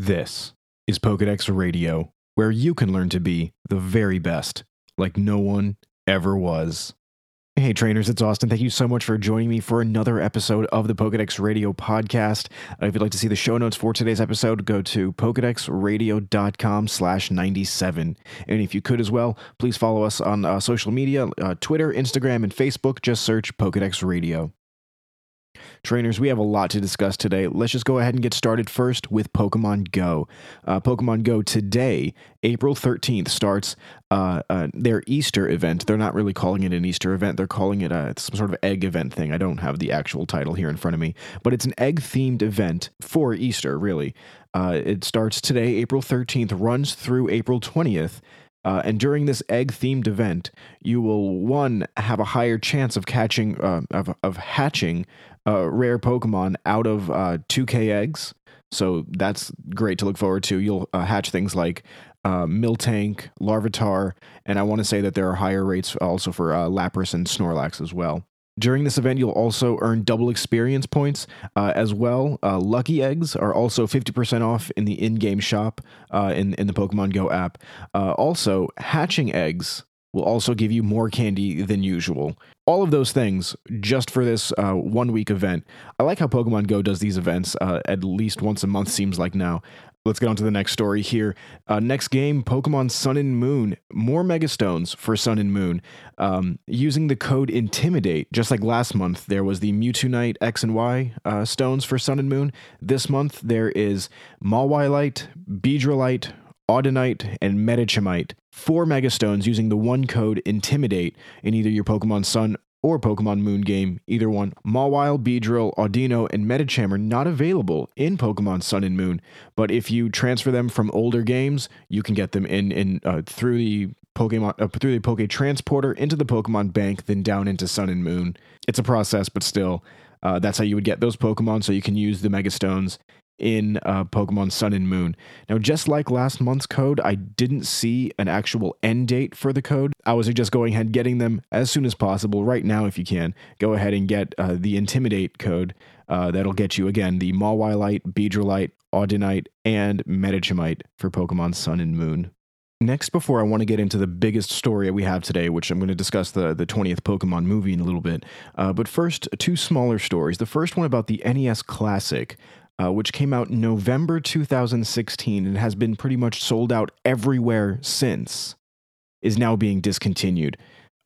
This is Pokedex Radio, where you can learn to be the very best, like no one ever was. Hey, trainers, it's Austin. Thank you so much for joining me for another episode of the Pokedex Radio podcast. Uh, if you'd like to see the show notes for today's episode, go to pokedexradio.com slash 97. And if you could as well, please follow us on uh, social media, uh, Twitter, Instagram, and Facebook. Just search Pokedex Radio. Trainers, we have a lot to discuss today. Let's just go ahead and get started first with Pokemon Go. Uh, Pokemon Go today, April 13th, starts uh, uh, their Easter event. They're not really calling it an Easter event, they're calling it a, some sort of egg event thing. I don't have the actual title here in front of me, but it's an egg themed event for Easter, really. Uh, it starts today, April 13th, runs through April 20th. Uh, and during this egg themed event, you will one have a higher chance of catching uh, of, of hatching uh, rare Pokemon out of uh, 2K eggs. So that's great to look forward to. You'll uh, hatch things like uh, Miltank, Larvitar, and I want to say that there are higher rates also for uh, Lapras and Snorlax as well. During this event, you'll also earn double experience points uh, as well. Uh, Lucky Eggs are also 50% off in the in game shop uh, in, in the Pokemon Go app. Uh, also, hatching eggs will also give you more candy than usual. All of those things just for this uh, one week event. I like how Pokemon Go does these events uh, at least once a month, seems like now. Let's get on to the next story here. Uh, next game Pokemon Sun and Moon. More Megastones for Sun and Moon. Um, using the code Intimidate, just like last month, there was the Mewtwo X and Y uh, stones for Sun and Moon. This month, there is Mawilite, Beedrillite, Audinite, and Medichamite. Four Megastones using the one code Intimidate in either your Pokemon Sun or Pokemon Moon game, either one. Mawile, Beedrill, Audino, and Medicham are not available in Pokemon Sun and Moon, but if you transfer them from older games, you can get them in in uh, through the Pokemon uh, through the Poke Transporter into the Pokemon Bank, then down into Sun and Moon. It's a process, but still, uh, that's how you would get those Pokemon. So you can use the Megastones in uh, Pokemon Sun and Moon. Now, just like last month's code, I didn't see an actual end date for the code. I was just going ahead getting them as soon as possible right now if you can. Go ahead and get uh, the Intimidate code. Uh, that'll get you again the Mawilite, Beedrillite, Audinite, and Medichamite for Pokemon Sun and Moon. Next, before I want to get into the biggest story we have today, which I'm going to discuss the, the 20th Pokemon movie in a little bit. Uh, but first, two smaller stories. The first one about the NES Classic uh, which came out in November 2016 and has been pretty much sold out everywhere since, is now being discontinued.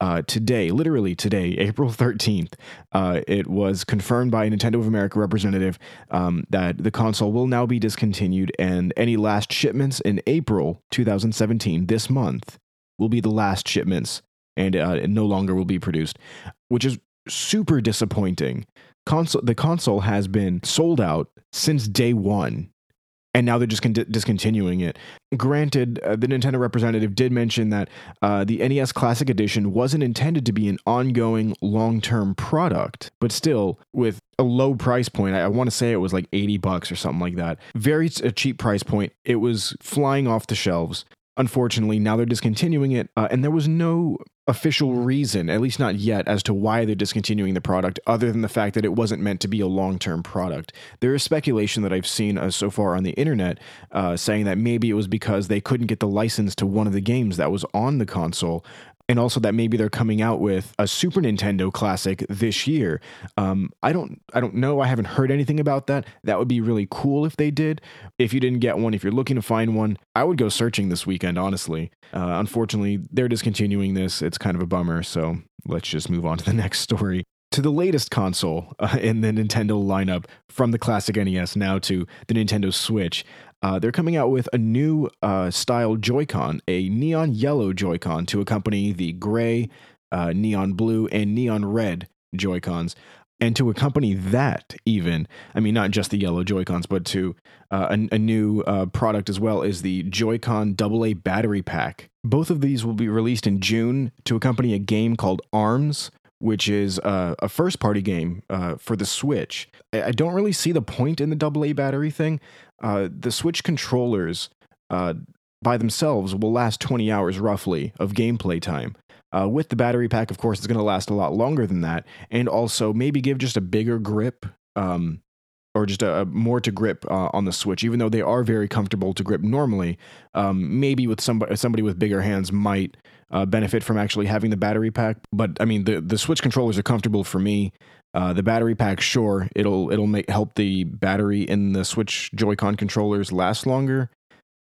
Uh, today, literally today, April 13th, uh, it was confirmed by a Nintendo of America representative um, that the console will now be discontinued, and any last shipments in April 2017, this month, will be the last shipments and uh, it no longer will be produced, which is super disappointing console the console has been sold out since day one and now they're just con- discontinuing it. Granted, uh, the Nintendo representative did mention that uh, the NES Classic Edition wasn't intended to be an ongoing long term product, but still, with a low price point, I, I want to say it was like 80 bucks or something like that. Very a cheap price point. It was flying off the shelves. Unfortunately, now they're discontinuing it, uh, and there was no official reason, at least not yet, as to why they're discontinuing the product, other than the fact that it wasn't meant to be a long term product. There is speculation that I've seen uh, so far on the internet uh, saying that maybe it was because they couldn't get the license to one of the games that was on the console, and also that maybe they're coming out with a Super Nintendo classic this year. Um, I don't, I don't know. I haven't heard anything about that. That would be really cool if they did. If you didn't get one, if you're looking to find one, I would go searching this weekend. Honestly, uh, unfortunately, they're discontinuing this. It's kind of a bummer. So let's just move on to the next story to the latest console in the Nintendo lineup from the classic NES now to the Nintendo Switch. Uh, they're coming out with a new uh, style Joy-Con, a neon yellow Joy-Con to accompany the gray, uh, neon blue, and neon red Joy-Cons. And to accompany that, even, I mean, not just the yellow Joy-Cons, but to uh, a, a, new uh, product as well is the Joy-Con AA battery pack. Both of these will be released in June to accompany a game called ARMS, which is uh, a first party game uh, for the Switch. I, I, don't really see the point in the AA battery thing. Uh, the Switch controllers uh, by themselves will last 20 hours roughly of gameplay time. Uh, with the battery pack, of course, it's going to last a lot longer than that, and also maybe give just a bigger grip um, or just a, a more to grip uh, on the Switch, even though they are very comfortable to grip normally. Um, maybe with somebody somebody with bigger hands might uh, benefit from actually having the battery pack. But I mean, the the Switch controllers are comfortable for me. Uh, the battery pack, sure, it'll it'll make help the battery in the Switch Joy-Con controllers last longer.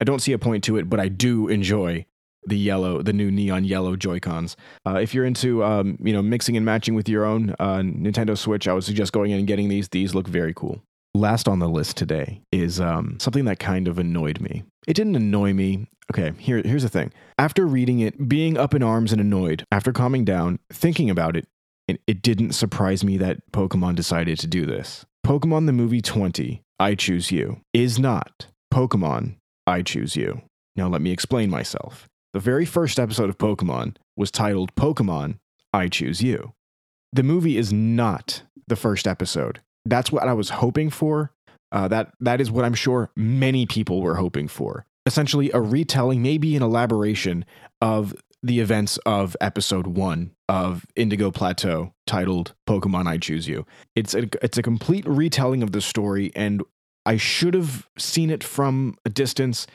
I don't see a point to it, but I do enjoy the yellow, the new neon yellow Joy Cons. Uh, if you're into, um, you know, mixing and matching with your own uh, Nintendo Switch, I would suggest going in and getting these. These look very cool. Last on the list today is um, something that kind of annoyed me. It didn't annoy me. Okay, here, here's the thing. After reading it, being up in arms and annoyed, after calming down, thinking about it, it, it didn't surprise me that Pokemon decided to do this. Pokemon the movie 20, I Choose You, is not Pokemon, I Choose You. Now, let me explain myself. The very first episode of Pokemon was titled Pokemon I Choose You. The movie is not the first episode. That's what I was hoping for. Uh, that that is what I'm sure many people were hoping for. Essentially, a retelling, maybe an elaboration of the events of episode one of Indigo Plateau, titled "Pokemon I Choose You." It's a it's a complete retelling of the story, and I should have seen it from a distance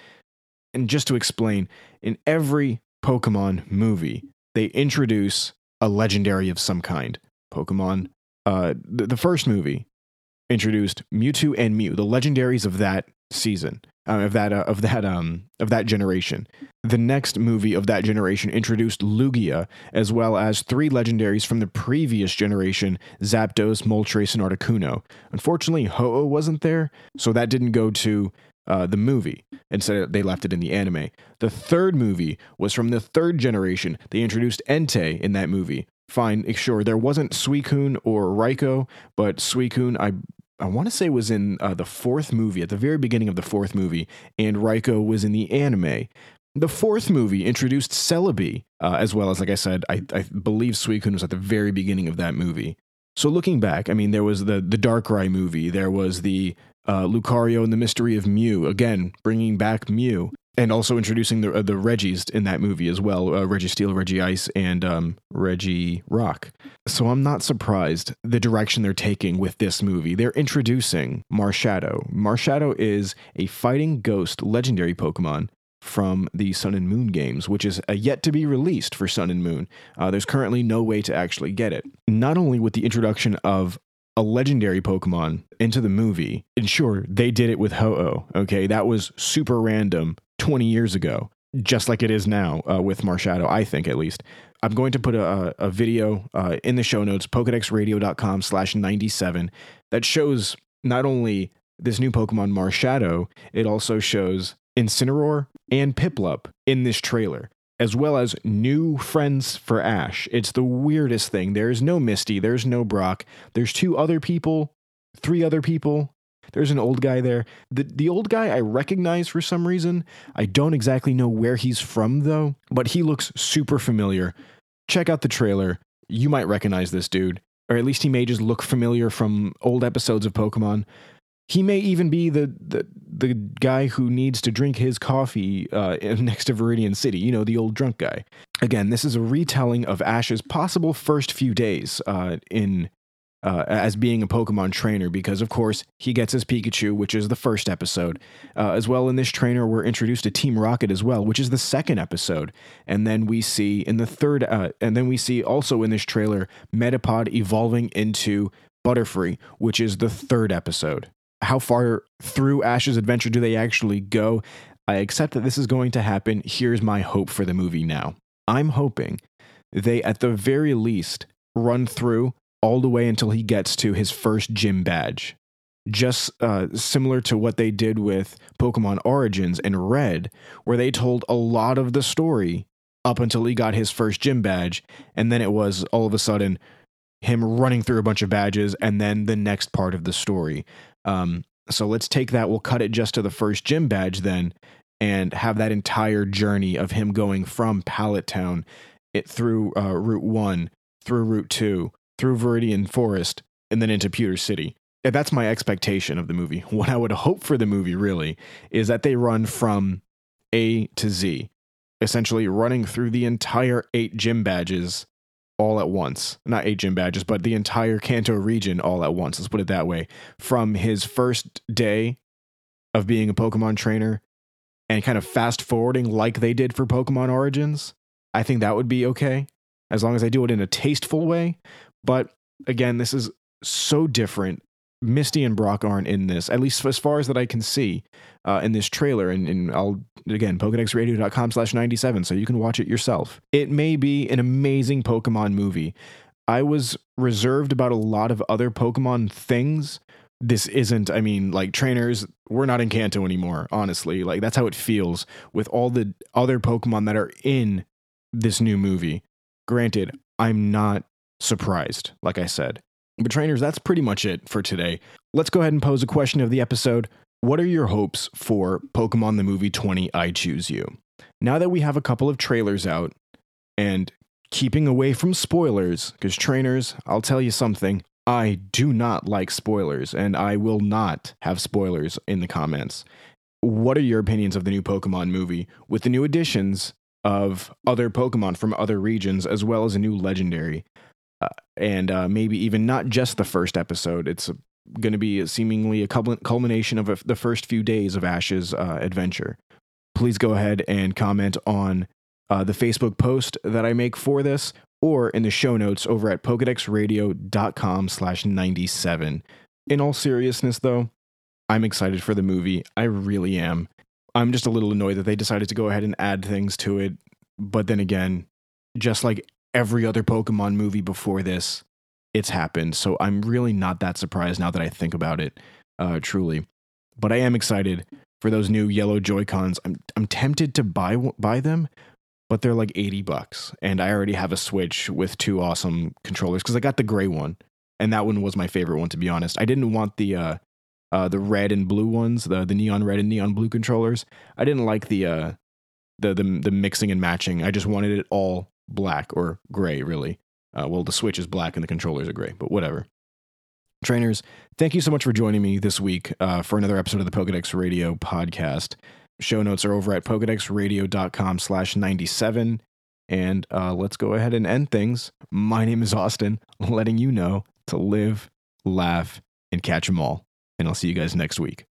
and just to explain, in every Pokemon movie, they introduce a legendary of some kind. Pokemon, uh, the, the first movie introduced Mewtwo and Mew, the legendaries of that season, uh, of that uh, of that um of that generation. The next movie of that generation introduced Lugia, as well as three legendaries from the previous generation: Zapdos, Moltres, and Articuno. Unfortunately, Ho-Oh wasn't there, so that didn't go to uh, the movie. Instead, they left it in the anime. The third movie was from the third generation. They introduced Entei in that movie. Fine, sure, there wasn't Suicune or Raikou, but Suicune, I I want to say was in uh, the fourth movie, at the very beginning of the fourth movie, and Raikou was in the anime. The fourth movie introduced Celebi, uh, as well as, like I said, I, I believe Suicune was at the very beginning of that movie. So looking back, I mean, there was the the Darkrai movie, there was the uh, Lucario and the Mystery of Mew, again bringing back Mew, and also introducing the uh, the Regis in that movie as well, uh, Registeel, Regice, and um, Regirock. So I'm not surprised the direction they're taking with this movie. They're introducing Marshadow. Marshadow is a fighting ghost legendary Pokemon from the Sun and Moon games, which is uh, yet to be released for Sun and Moon. Uh, there's currently no way to actually get it. Not only with the introduction of a legendary Pokemon into the movie, and sure, they did it with Ho-Oh, okay? That was super random 20 years ago, just like it is now uh, with Marshadow, I think at least. I'm going to put a, a video uh, in the show notes, pokedexradio.com slash 97, that shows not only this new Pokemon Marshadow, it also shows Incineroar and Piplup in this trailer, as well as new friends for Ash. It's the weirdest thing. There's no Misty, there's no Brock, there's two other people, three other people. There's an old guy there. The the old guy I recognize for some reason. I don't exactly know where he's from though, but he looks super familiar. Check out the trailer. You might recognize this dude, or at least he may just look familiar from old episodes of Pokemon. He may even be the the, the guy who needs to drink his coffee uh, next to Viridian City. You know, the old drunk guy. Again, this is a retelling of Ash's possible first few days uh, in uh, as being a Pokemon trainer because, of course, he gets his Pikachu, which is the first episode. Uh, as well, in this trainer, we're introduced to Team Rocket as well, which is the second episode. And then we see in the third, uh, and then we see also in this trailer Metapod evolving into Butterfree, which is the third episode. How far through Ash's adventure do they actually go? I accept that this is going to happen. Here's my hope for the movie now. I'm hoping they, at the very least, run through all the way until he gets to his first gym badge. Just uh, similar to what they did with Pokemon Origins and Red, where they told a lot of the story up until he got his first gym badge. And then it was all of a sudden him running through a bunch of badges and then the next part of the story. Um, so let's take that, we'll cut it just to the first gym badge then and have that entire journey of him going from Pallet Town it through uh, Route 1, through Route 2, through Viridian Forest, and then into Pewter City. And that's my expectation of the movie. What I would hope for the movie, really, is that they run from A to Z, essentially running through the entire eight gym badges all at once. Not eight gym badges, but the entire Kanto region all at once. Let's put it that way. From his first day of being a Pokemon trainer and kind of fast forwarding like they did for Pokemon Origins, I think that would be okay as long as I do it in a tasteful way. But again, this is so different. Misty and Brock aren't in this, at least as far as that I can see uh, in this trailer. And, and I'll, again, PokedexRadio.com slash 97, so you can watch it yourself. It may be an amazing Pokemon movie. I was reserved about a lot of other Pokemon things. This isn't, I mean, like trainers, we're not in Kanto anymore, honestly. Like, that's how it feels with all the other Pokemon that are in this new movie. Granted, I'm not surprised, like I said. But, trainers, that's pretty much it for today. Let's go ahead and pose a question of the episode. What are your hopes for Pokemon the Movie 20 I Choose You? Now that we have a couple of trailers out and keeping away from spoilers, because, trainers, I'll tell you something. I do not like spoilers, and I will not have spoilers in the comments. What are your opinions of the new Pokemon movie with the new additions of other Pokemon from other regions, as well as a new legendary? And uh, maybe even not just the first episode. It's going to be seemingly a culmination of a, the first few days of Ash's uh, adventure. Please go ahead and comment on uh, the Facebook post that I make for this or in the show notes over at pokedexradio.com slash 97. In all seriousness, though, I'm excited for the movie. I really am. I'm just a little annoyed that they decided to go ahead and add things to it. But then again, just like every other Pokemon movie before this, it's happened. So I'm really not that surprised now that I think about it, uh, truly. But I am excited for those new yellow Joy Cons. I'm I'm tempted to buy buy them, but they're like 80 bucks, and I already have a Switch with two awesome controllers because I got the gray one, and that one was my favorite one to be honest. I didn't want the uh, uh, the red and blue ones, the the neon red and neon blue controllers. I didn't like the uh, the the the mixing and matching. I just wanted it all black or gray, really. Uh, well, the Switch is black and the controllers are gray, but whatever. Trainers, thank you so much for joining me this week uh, for another episode of the Pokedex Radio podcast. Show notes are over at pokedexradio.com slash 97. And uh, let's go ahead and end things. My name is Austin, letting you know to live, laugh, and catch them all. And I'll see you guys next week.